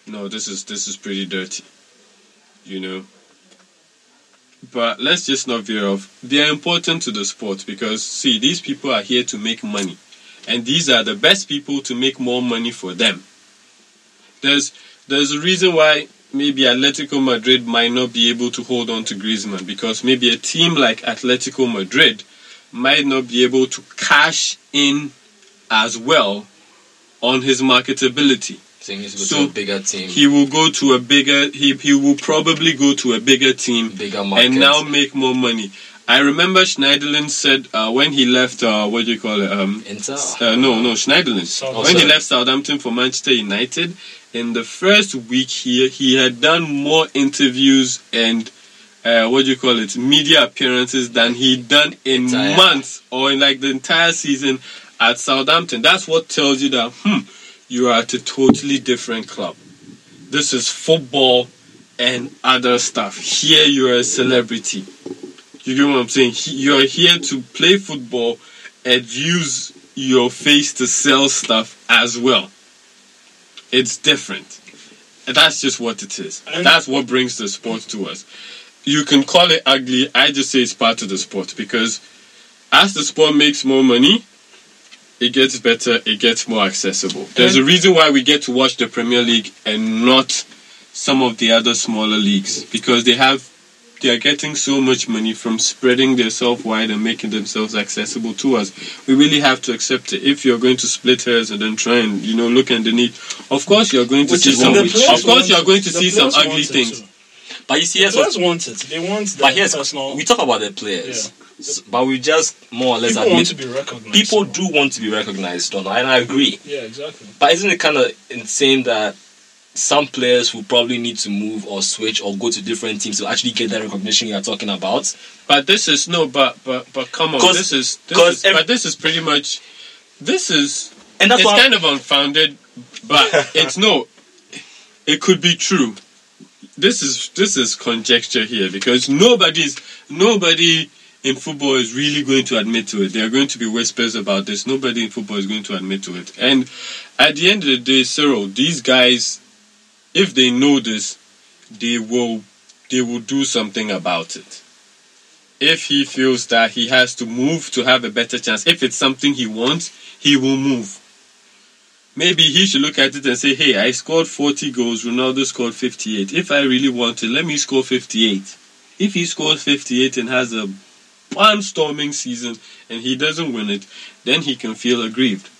no, this is this is pretty dirty. You know. But let's just not veer off. They are important to the sport because see, these people are here to make money and these are the best people to make more money for them. There's there's a reason why maybe Atletico Madrid might not be able to hold on to Griezmann because maybe a team like Atletico Madrid might not be able to cash in as well on his marketability. Saying he's going So, to a bigger team, He will go to a bigger he he will probably go to a bigger team bigger market, and now make more money. I remember Schneiderlin said uh, when he left uh, what do you call it um Inter. uh, no, no, Schneiderlin. Southampton. when he left Southampton for Manchester United, in the first week here, he had done more interviews and uh, what do you call it, media appearances than he'd done in Entire. months or in like the entire season at Southampton. That's what tells you that hmm, you are at a totally different club. This is football and other stuff. Here you are a celebrity. You get what I'm saying? You're here to play football and use your face to sell stuff as well. It's different. And that's just what it is. And- That's what brings the sport to us. You can call it ugly. I just say it's part of the sport because as the sport makes more money, it gets better, it gets more accessible. There's a reason why we get to watch the Premier League and not some of the other smaller leagues because they have they are getting so much money from spreading themselves wide and making themselves accessible to us. We really have to accept it. If you're going to split hairs and then try and you know look underneath, of course you're going to Which see is some. what Of course you're going to see some ugly things. too. But you see, The here's what players want it. They want their But here's personal. we talk about the players, S- but we just more or less people want to be recognized. people do want to be recognized, don't I? And I agree. Yeah, exactly. But isn't it kind of insane that some players will probably need to move or switch or go to different teams to actually get that recognition you're talking about? But this is no, but but but come on, 'Cause- this is this 'cause is, ev- but this is pretty much this is And that's it's why kind of unfounded, but *laughs* it's no. It could be true. This is this is conjecture here because nobody's nobody in football is really going to admit to it. There are going to be whispers about this. Nobody in football is going to admit to it. And at the end of the day, Cyril, these guys, if they know this, they will they will do something about it. If he feels that he has to move to have a better chance, if it's something he wants, he will move. Maybe he should look at it and say, hey, I scored 40 goals, Ronaldo scored 58. If I really want it, let me score 58. If he scores 58 and has a barnstorming season and he doesn't win it, then he can feel aggrieved.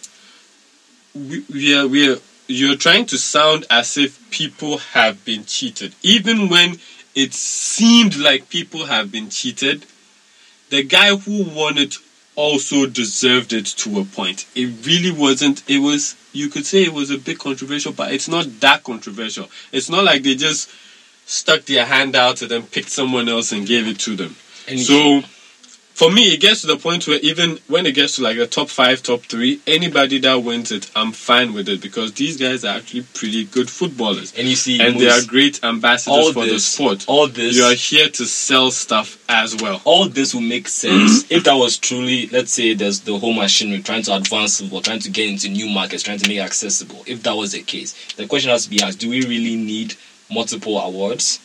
We, we are, we are, you're trying to sound as if people have been cheated. Even when it seemed like people have been cheated, the guy who won it also deserved it to a point. It really wasn't. It was. You could say it was a bit controversial, but it's not that controversial. It's not like they just stuck their hand out and then picked someone else and gave it to them. And So, for me, it gets to the point where even when it gets to like the top five, top three, anybody that wins it, I'm fine with it because these guys are actually pretty good footballers. and you see, And they are great ambassadors for the sport. all this, You are here to sell stuff as well. all this will make sense if that was truly, let's say, there's the whole machinery trying to advance football, trying to get into new markets, trying to make it accessible. If that was the case, the question has to be asked: Do we really need multiple awards?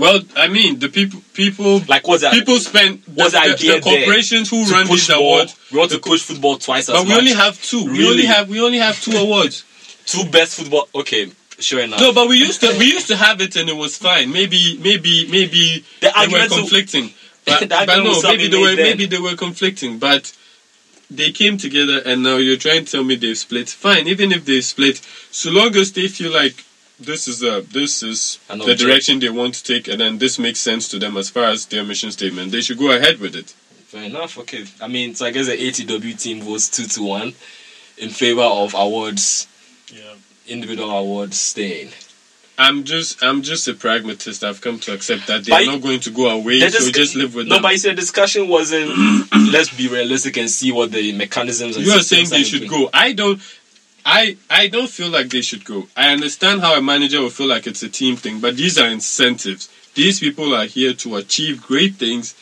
Well, I mean, the people, people, Like, what's that? people spend what's the the, the corporations who run these more? awards. We want to push football twice as But we much. only have two. We only have we only have two awards. *laughs* two best football. Okay, sure enough. No, but we used to we used to have it and it was fine. Maybe maybe maybe The they were conflicting. *laughs* But, but no, maybe they were then. maybe they were conflicting, but they came together and now you're trying to tell me they've split. Fine, even if they split, so long as they feel like this is a this is the direction they want to take and then this makes sense to them as far as their mission statement, they should go ahead with it. Fair enough. Okay. I mean, so I guess the ATW team votes two to one in favor of awards, Yeah. individual awards staying. I'm just I'm just a pragmatist. I've come to accept that they're not going to go away, The so just live with no, them. but you said the discussion wasn't. *clears throat* let's be realistic and see what the mechanisms. You are saying they are should in go. I don't. I I don't feel like they should go. I understand how a manager will feel like it's a team thing, but these are incentives. These people are here to achieve great things,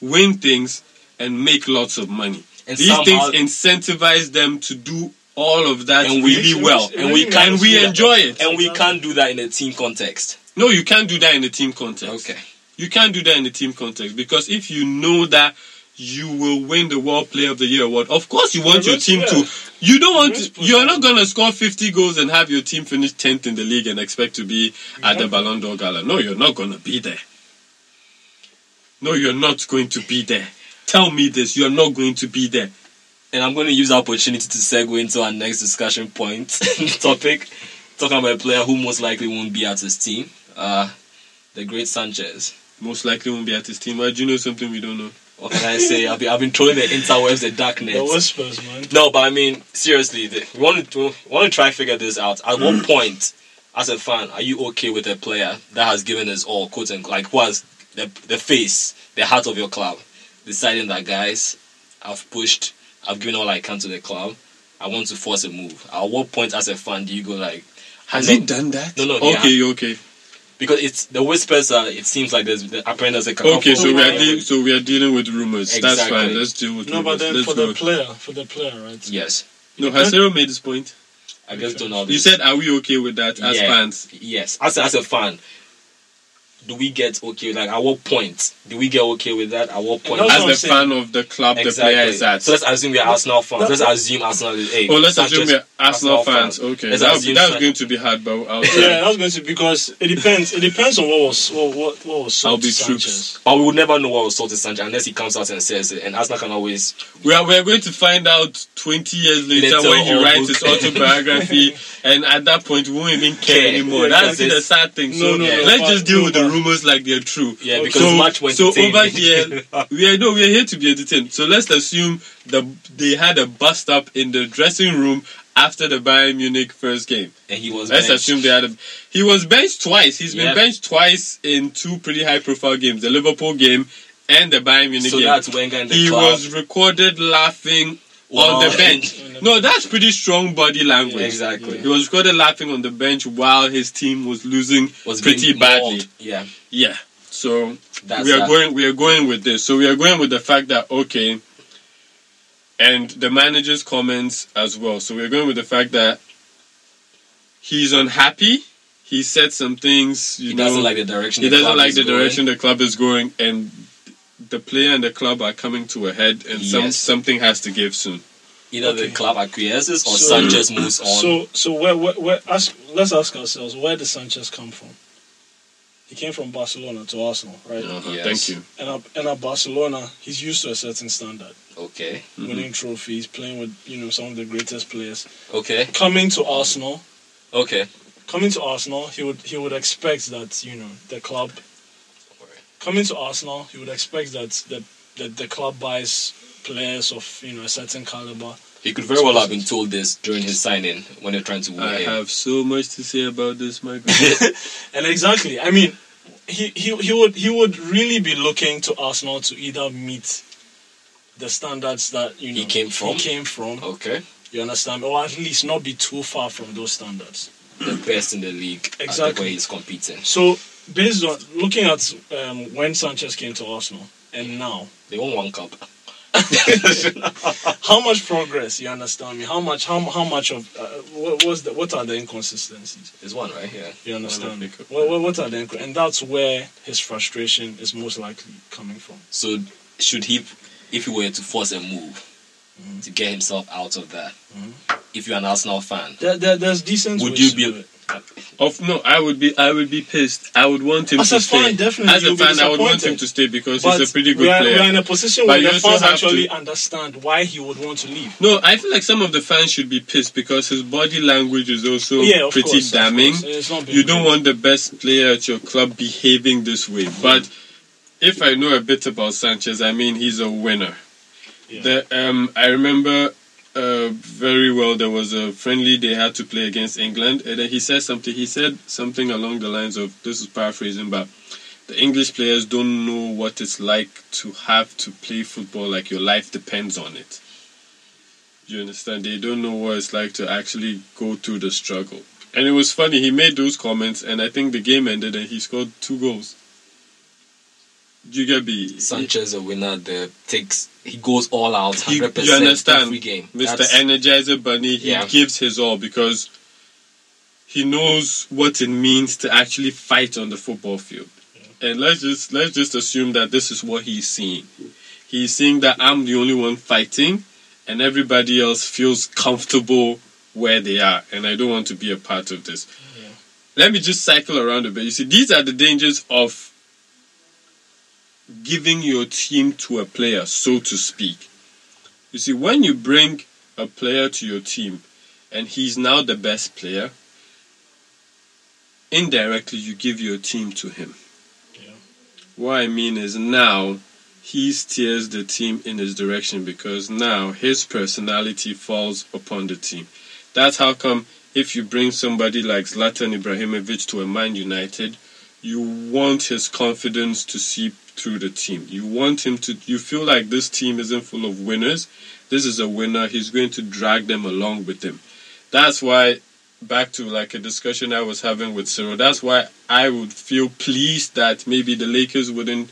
win things, and make lots of money. And these somehow- things incentivize them to do all of that And we- really well, and we can't we enjoy it. And we can't do that in a team context. No, you can't do that in a team context. Okay. You can't do that in a team context because if you know that you will win the World Player of the Year award, of course you want your team to. You don't want You're not gonna score 50 goals and have your team finish 10th in the league and expect to be at the Exactly. Ballon d'Or gala. No, you're not gonna be there. No, you're not going to be there. Tell me this. You're not going to be there. And I'm going to use the opportunity to segue into our next discussion point *laughs* topic, talking about a player who most likely won't be at his team, uh, the great Sanchez. Most likely won't be at his team. Why do you know something we don't know? What can I say? I've been, I've been throwing the interwebs, the darkness. The whispers, man. No, but I mean, seriously, the, we want to we want to try and figure this out. At what mm. point, as a fan, are you okay with a player that has given us all, quote unquote, like was the the face, the heart of your club, deciding that guys, I've pushed, I've given all I can to the club. I want to force a move. At what point, as a fan, do you go like, Has he done that? No, no, Okay, yeah. okay. Because it's the whispers are. It seems like there's the, apparently there's a Okay, so we are de- so we are dealing with rumors. That's fine. Let's deal with No, rumors. but then Let's for go. the player, for the player, right? yes. No, has Cero made this point? I guess Donald. You said, are we okay with that as Yeah. fans? Yes, as a, as a fan, do we get okay? Like, at what point do we get okay with that? At what point? As the saying. fan of the club the player is at. So let's assume we're Arsenal fans. Let's assume Arsenal is. Hey, oh, let's Sanchez- assume we're Arsenal, Arsenal fans. fans. Okay, Let's that, assume that's San- going to be hard, but I'll Yeah, try. that's going to because it depends. It depends on what was what what, what was I'll be to troops. Sanchez. But we would never know what was sold to Sanchez unless he comes out and says it. And Arsenal can always. We are, we are going to find out 20 years later Little when he writes book. his *laughs* autobiography, and at that point, we won't even care Care. anymore. Yeah, That's the sad thing. So No, no, no, let's but- just deal with the rumors like they're true. Yeah, because so, much went so over here, *laughs* we are no, we are here to be entertained. So let's assume the they had a bust up in the dressing room after the Bayern Munich first game. And he was. Let's benched. assume they had a. He was benched twice. He's been Yep. benched twice in two pretty high profile games: the Liverpool game and the Bayern Munich So game. that's Wenger the he club. was recorded laughing Wow. on the bench. *laughs* No, that's pretty strong body language. Exactly. He was recorded laughing on the bench while his team was losing was pretty badly. mauled. Yeah, Yeah. So that's we are that. going we are going with this. So we are going with the fact that okay and the manager's comments as well. So we're going with the fact that he's unhappy. He said some things, you He know, doesn't like the direction. he the doesn't club like is the going. direction the club is going and the player and the club are coming to a head and some something has to give soon. Either the club acquiesces or So- Sanchez moves on. So so where where, where ask, let's ask ourselves where does Sanchez come from? He came from Barcelona to Arsenal, right? Uh-huh, Yes. Thank you. And at, and at Barcelona, he's used to a certain standard, okay, Mhm. winning trophies, playing with you know some of the greatest players. okay, Coming to Arsenal, okay. coming to Arsenal, he would he would expect that you know the club. Coming to Arsenal, he would expect that the the, the club buys players of you know a certain caliber. He could very well have been told this during his signing when they're trying to woo I him. have so much to say about this, Michael. *laughs* And exactly, I mean, he, he he would he would really be looking to Arsenal to either meet the standards that you know He came from? He came from. Okay, You understand, or at least not be too far from those standards. the best in the league. Exactly. Where he's competing. So, based on looking at um, when Sanchez came to Arsenal and now, They won one cup. *laughs* how much progress? You understand me? How much? How how much of uh, what was the what are the inconsistencies? There's one right here. You understand me? What, what, what are the and that's where his frustration is most likely coming from. So should he, if he were to force a move Mm-hmm. to get himself out of that, if you're an Arsenal fan? There, there, there's decent Would you be-. Of no, I would be I would be pissed. I would want him As to stay. fan, definitely, As a fan, I would want him to stay because But he's a pretty we good are, player. we are in a position But where you the fans actually to- understand why he would want to leave. No, I feel like some of the fans should be pissed because his body language is also yeah, pretty course, damning. course. It's not been You don't want the best player at your club behaving this way. But if I know a bit about Sanchez, I mean he's a winner. Yeah. The, um, I remember uh, very well there was a friendly they had to play against England, and then he said something. He said something along the lines of this is paraphrasing, but the English players don't know what it's like to have to play football like your life depends on it. You understand? They don't know what it's like to actually go through the struggle. And it was funny, he made those comments, and I think the game ended and he scored two goals. You get me? Sanchez, a winner, the takes he goes all out, He- hundred you understand, percent every game. Mr. That's- Energizer Bunny, he Yeah. gives his all because he knows what it means to actually fight on the football field. And let's just let's just assume that this is what he's seeing. He's seeing that I'm the only one fighting and everybody else feels comfortable where they are and I don't want to be a part of this. Yeah. Let me just cycle around a bit. You see, these are the dangers of giving your team to a player, so to speak. You see, when you bring a player to your team and he's now the best player, indirectly you give your team to him. Yeah. What I mean is now he steers the team in his direction because now his personality falls upon the team. That's how come if you bring somebody like Zlatan Ibrahimovic to a Man United, you want his confidence to seep through the team. You want him to you feel like this team isn't full of winners. This is a winner. He's going to drag them along with him. That's why back to like a discussion I was having with Cyril. That's why I would feel pleased that maybe the Lakers wouldn't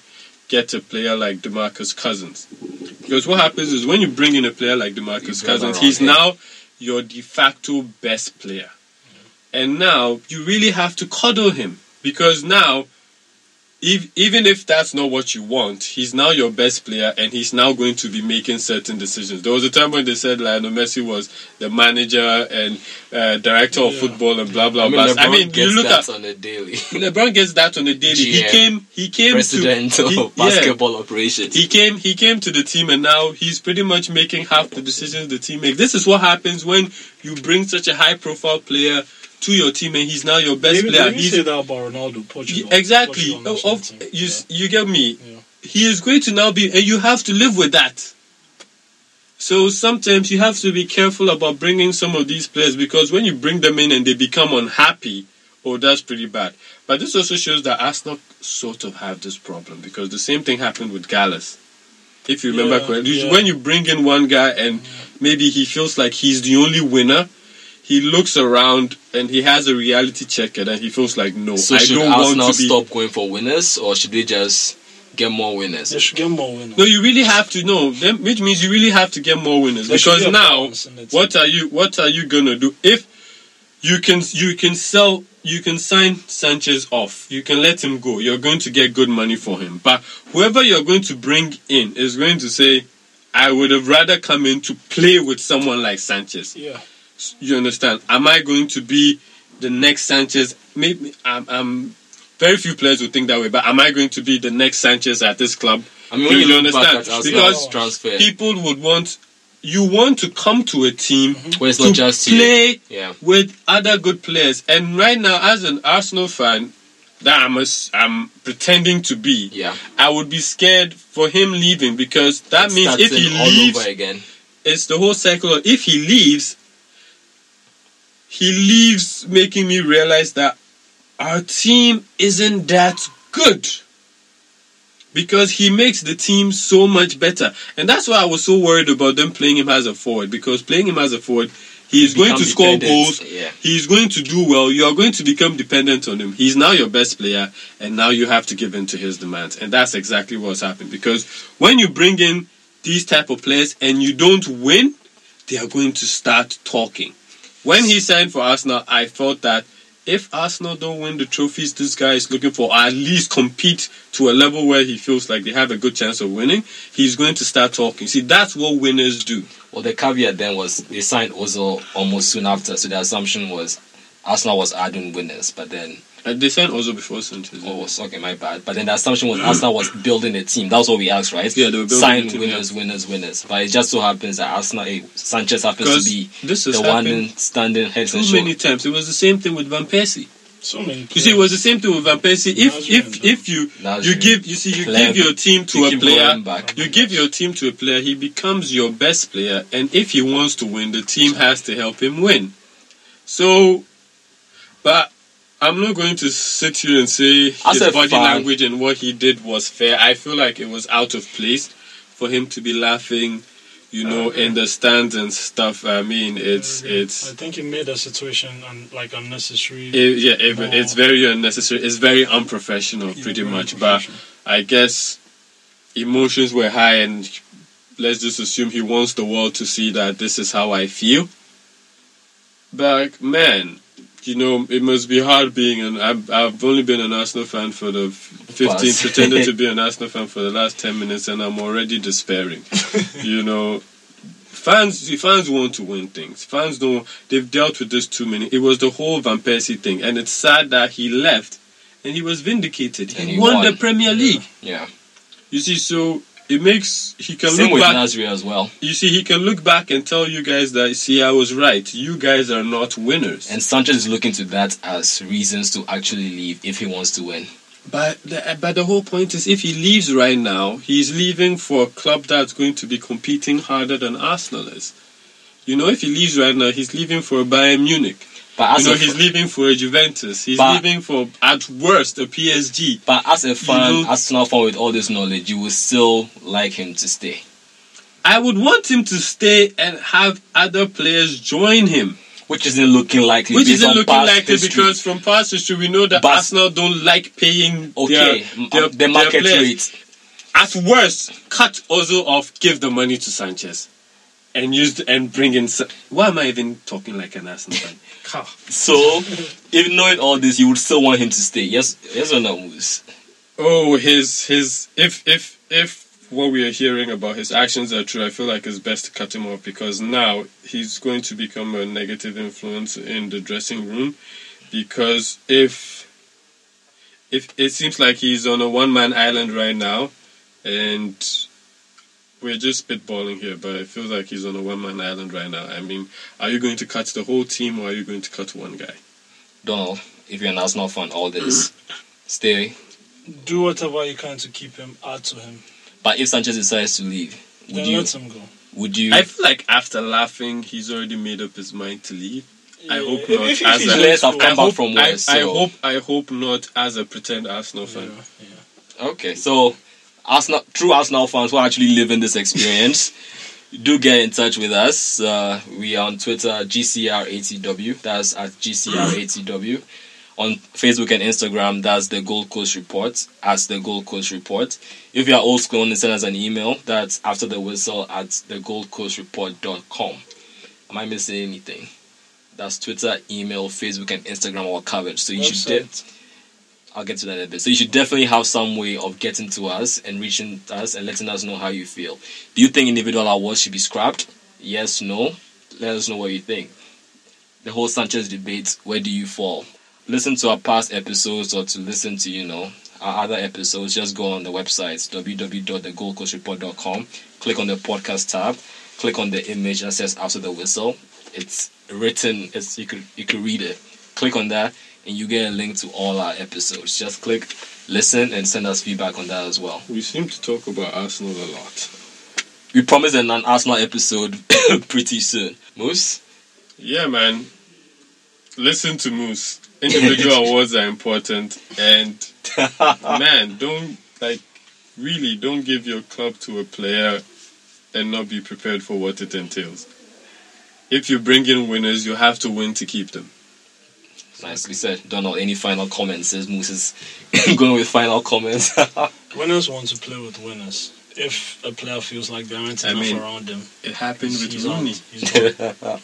get a player like DeMarcus Cousins. Because what happens is when you bring in a player like DeMarcus Cousins, he's him. now your de facto best player. And now you really have to cuddle him because now if, even if that's not what you want, he's now your best player and he's now going to be making certain decisions. There was a time when they said Lionel Messi was the manager and uh, director of Yeah. football and blah blah I mean, blah. I mean, you look at that on a daily. *laughs* LeBron gets that on a daily. He came, he came President to he- of yeah. basketball operations. He came he came to the team and now he's pretty much making half the decisions the team makes. This is what happens when you bring such a high profile player to your team and he's now your best Maybe, player. maybe He's say that about Ronaldo, Portugal. Exactly. Portugal Oh, of- you, Yeah. you get me. Yeah. He is going to now be, and you have to live with that. So sometimes you have to be careful about bringing some of these players because when you bring them in and they become unhappy, oh, that's pretty bad. But this also shows that Arsenal sort of have this problem because the same thing happened with Gallas. If you remember Yeah, correctly, yeah. when you bring in one guy and maybe he feels like he's the only winner, he looks around and he has a reality check and he feels like, no, So I should don't Arsenal want to be. stop going for winners, or should they just get more winners? They should get more winners. No, you really have to know. Which means you really have to get more winners There because be now, balance in the team. what are you? What are you gonna do if you can? You can sell. You can sign Sanchez off. You can let him go. You're going to get good money for him. But whoever you're going to bring in is going to say, "I would have rather come in to play with someone like Sanchez." Yeah. You understand? Am I going to be the next Sanchez? Maybe I'm. I'm very few players would think that way, but am I going to be the next Sanchez at this club? I mean, you, you understand? Because transfer, people would want you want to come to a team where it's to not just play Yeah. with other good players. And right now, as an Arsenal fan, that I'm, a I'm pretending to be, Yeah. I would be scared for him leaving because that means if he leaves, over again. it's the whole cycle. Of, if he leaves, he leaves, making me realize that our team isn't that good because he makes the team so much better. And that's why I was so worried about them playing him as a forward because playing him as a forward, he is going to score dependent. goals. Yeah. He's going to do well. You are going to become dependent on him. He's now your best player, and now you have to give in to his demands. And that's exactly what's happened. Because when you bring in these type of players and you don't win, they are going to start talking. When he signed for Arsenal, I thought that if Arsenal don't win the trophies this guy is looking for, or at least compete to a level where he feels like they have a good chance of winning, he's going to start talking. See, that's what winners do. Well, the caveat then was they signed Ozil almost soon after, so the assumption was Arsenal was adding winners, but then And they signed Ozil before Sanchez. oh, was okay, my bad. But then the assumption was Arsenal was *clears throat* building a team. That's what we asked, right? Yeah, they were building Sign a team, winners, winners, winners. But it just so happens that Arsenal, eh, Sanchez happens to be this has the one standing head too and many times. It was the same thing with Van Persie. So many. You see, it was the same thing with Van Persie. If That's if if you That's you give you see you Clever. give your team to You a player, back. you give your team to a player, he becomes your best player, and if he wants to win, the team has to help him win. So, but I'm not going to sit here and say As his a body fan- language and what he did was fair. I feel like it was out of place for him to be laughing, you know, in the stands and stuff. I mean, it's it's. I think he made the situation un, like unnecessary. It, yeah, it, it's very unnecessary. It's very unprofessional, Yeah, pretty very much. But. I guess emotions were high, and let's just assume he wants the world to see that this is how I feel. But man, you know, it must be hard being an. I've, I've only been an Arsenal fan for the 15, Plus. pretended to be an Arsenal fan for the last 10 minutes, and I'm already despairing. *laughs* you know, fans see, fans want to win things. Fans don't. They've dealt with this too many. It was the whole Van Persie thing, and it's sad that he left, and he was vindicated. He, he won, won. the Premier League. Yeah. You see, so it makes he can Same look with back. Nasri as well. You see, he can look back and tell you guys that see, I was right. You guys are not winners. And Sanchez is looking to that as reasons to actually leave if he wants to win. But the, but the whole point is, if he leaves right now, he's leaving for a club that's going to be competing harder than Arsenal is. You know, if he leaves right now, he's leaving for a Bayern Munich. But as you know, a he's leaving for a Juventus. He's But- leaving for, at worst, a PSG. but as a fan, You know- Arsenal fan with all this knowledge, you would still like him to stay. I would want him to stay and have other players join him. Which isn't looking likely. Which isn't looking likely history. because from past history we know that But- Arsenal don't like paying okay, their, their, the their market players. rate. At worst, cut Ozil off, give the money to Sanchez, and use the, and bring in. Sa- Why am I even talking like an Arsenal *laughs* fan? So, even knowing all this, you would still want him to stay. Yes, yes or no, Moose? Oh, his his if if if what we are hearing about his actions are true, I feel like it's best to cut him off because now he's going to become a negative influence in the dressing room. Because if if it seems like he's on a one man island right now, and we're just spitballing here, but it feels like he's on a one man island right now. I mean, are you going to cut the whole team or are you going to cut one guy? Donald, if you're an Arsenal fan, all this, mm-hmm. stay. Do whatever you can to keep him, add to him. But if Sanchez decides to leave, would Then you? let him go. Would you? I feel like after laughing, he's already made up his mind to leave. I hope not. if- if as he's a- Players have come I back hope, from I, worse, I so- hope I hope not as a pretend Arsenal fan. Yeah, yeah. Okay, so Arsenal, true Arsenal fans who are actually living this experience, *laughs* do get in touch with us. Uh, we are on Twitter GCRATW. That's at GCRATW. On Facebook and Instagram, that's the Gold Coast Report. As the Gold Coast Report. If you are old school, and send us an email. That's after the whistle at the Gold Coast Report.com. Am I missing anything? That's Twitter, email, Facebook, and Instagram all covered. So you should. de- Website. I'll get to that in a bit. So you should definitely have some way of getting to us and reaching us and letting us know how you feel. Do you think individual awards should be scrapped? Yes, no. Let us know what you think. The whole Sanchez debate, where do you fall? Listen to our past episodes or to listen to, you know, our other episodes, just go on the website www.thegoldcoastreport.com. Click on the podcast tab. Click on the image that says after the whistle. It's written, it's you could you could read it. Click on that and you get a link to all our episodes. Just click, listen, and send us feedback on that as well. We seem to talk about Arsenal a lot. We promise an Arsenal episode *coughs* pretty soon. Moose? Yeah, man. Listen to Moose. Individual *laughs* awards are important, and *laughs* man, don't like really don't give your club to a player and not be prepared for what it entails. If you bring in winners, you have to win to keep them. Nicely said. Donald, any final comments? Says Moose is *laughs* going with final comments. *laughs* Winners want to play with winners. If a player feels like there aren't I enough mean, around him, It happened with he's Rooney. He's. *laughs*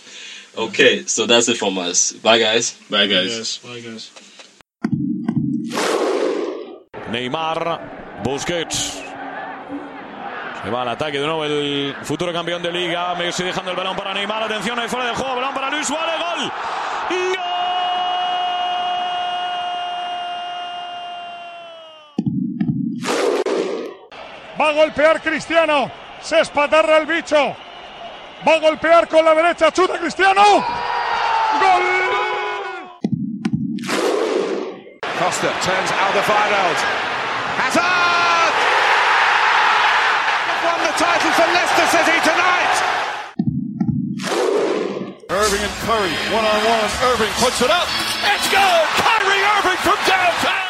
Okay, so that's it from us. Bye, guys. Bye, guys. Yes, bye guys. Neymar, Busquets. Se va al ataque de nuevo el futuro campeón de liga. Messi dejando el balón para Neymar. Atención ahí fuera del juego. Balón para Luis Suárez. Gol. Va a golpear Cristiano. Se espatarra el bicho. Va a golpear con la derecha. Chuta Cristiano. Gol. Costa turns Alderweireld. Hazard! Won the title for Leicester City tonight! Irving and Curry one on one. Irving puts it up. It's good. Kyrie Irving from downtown.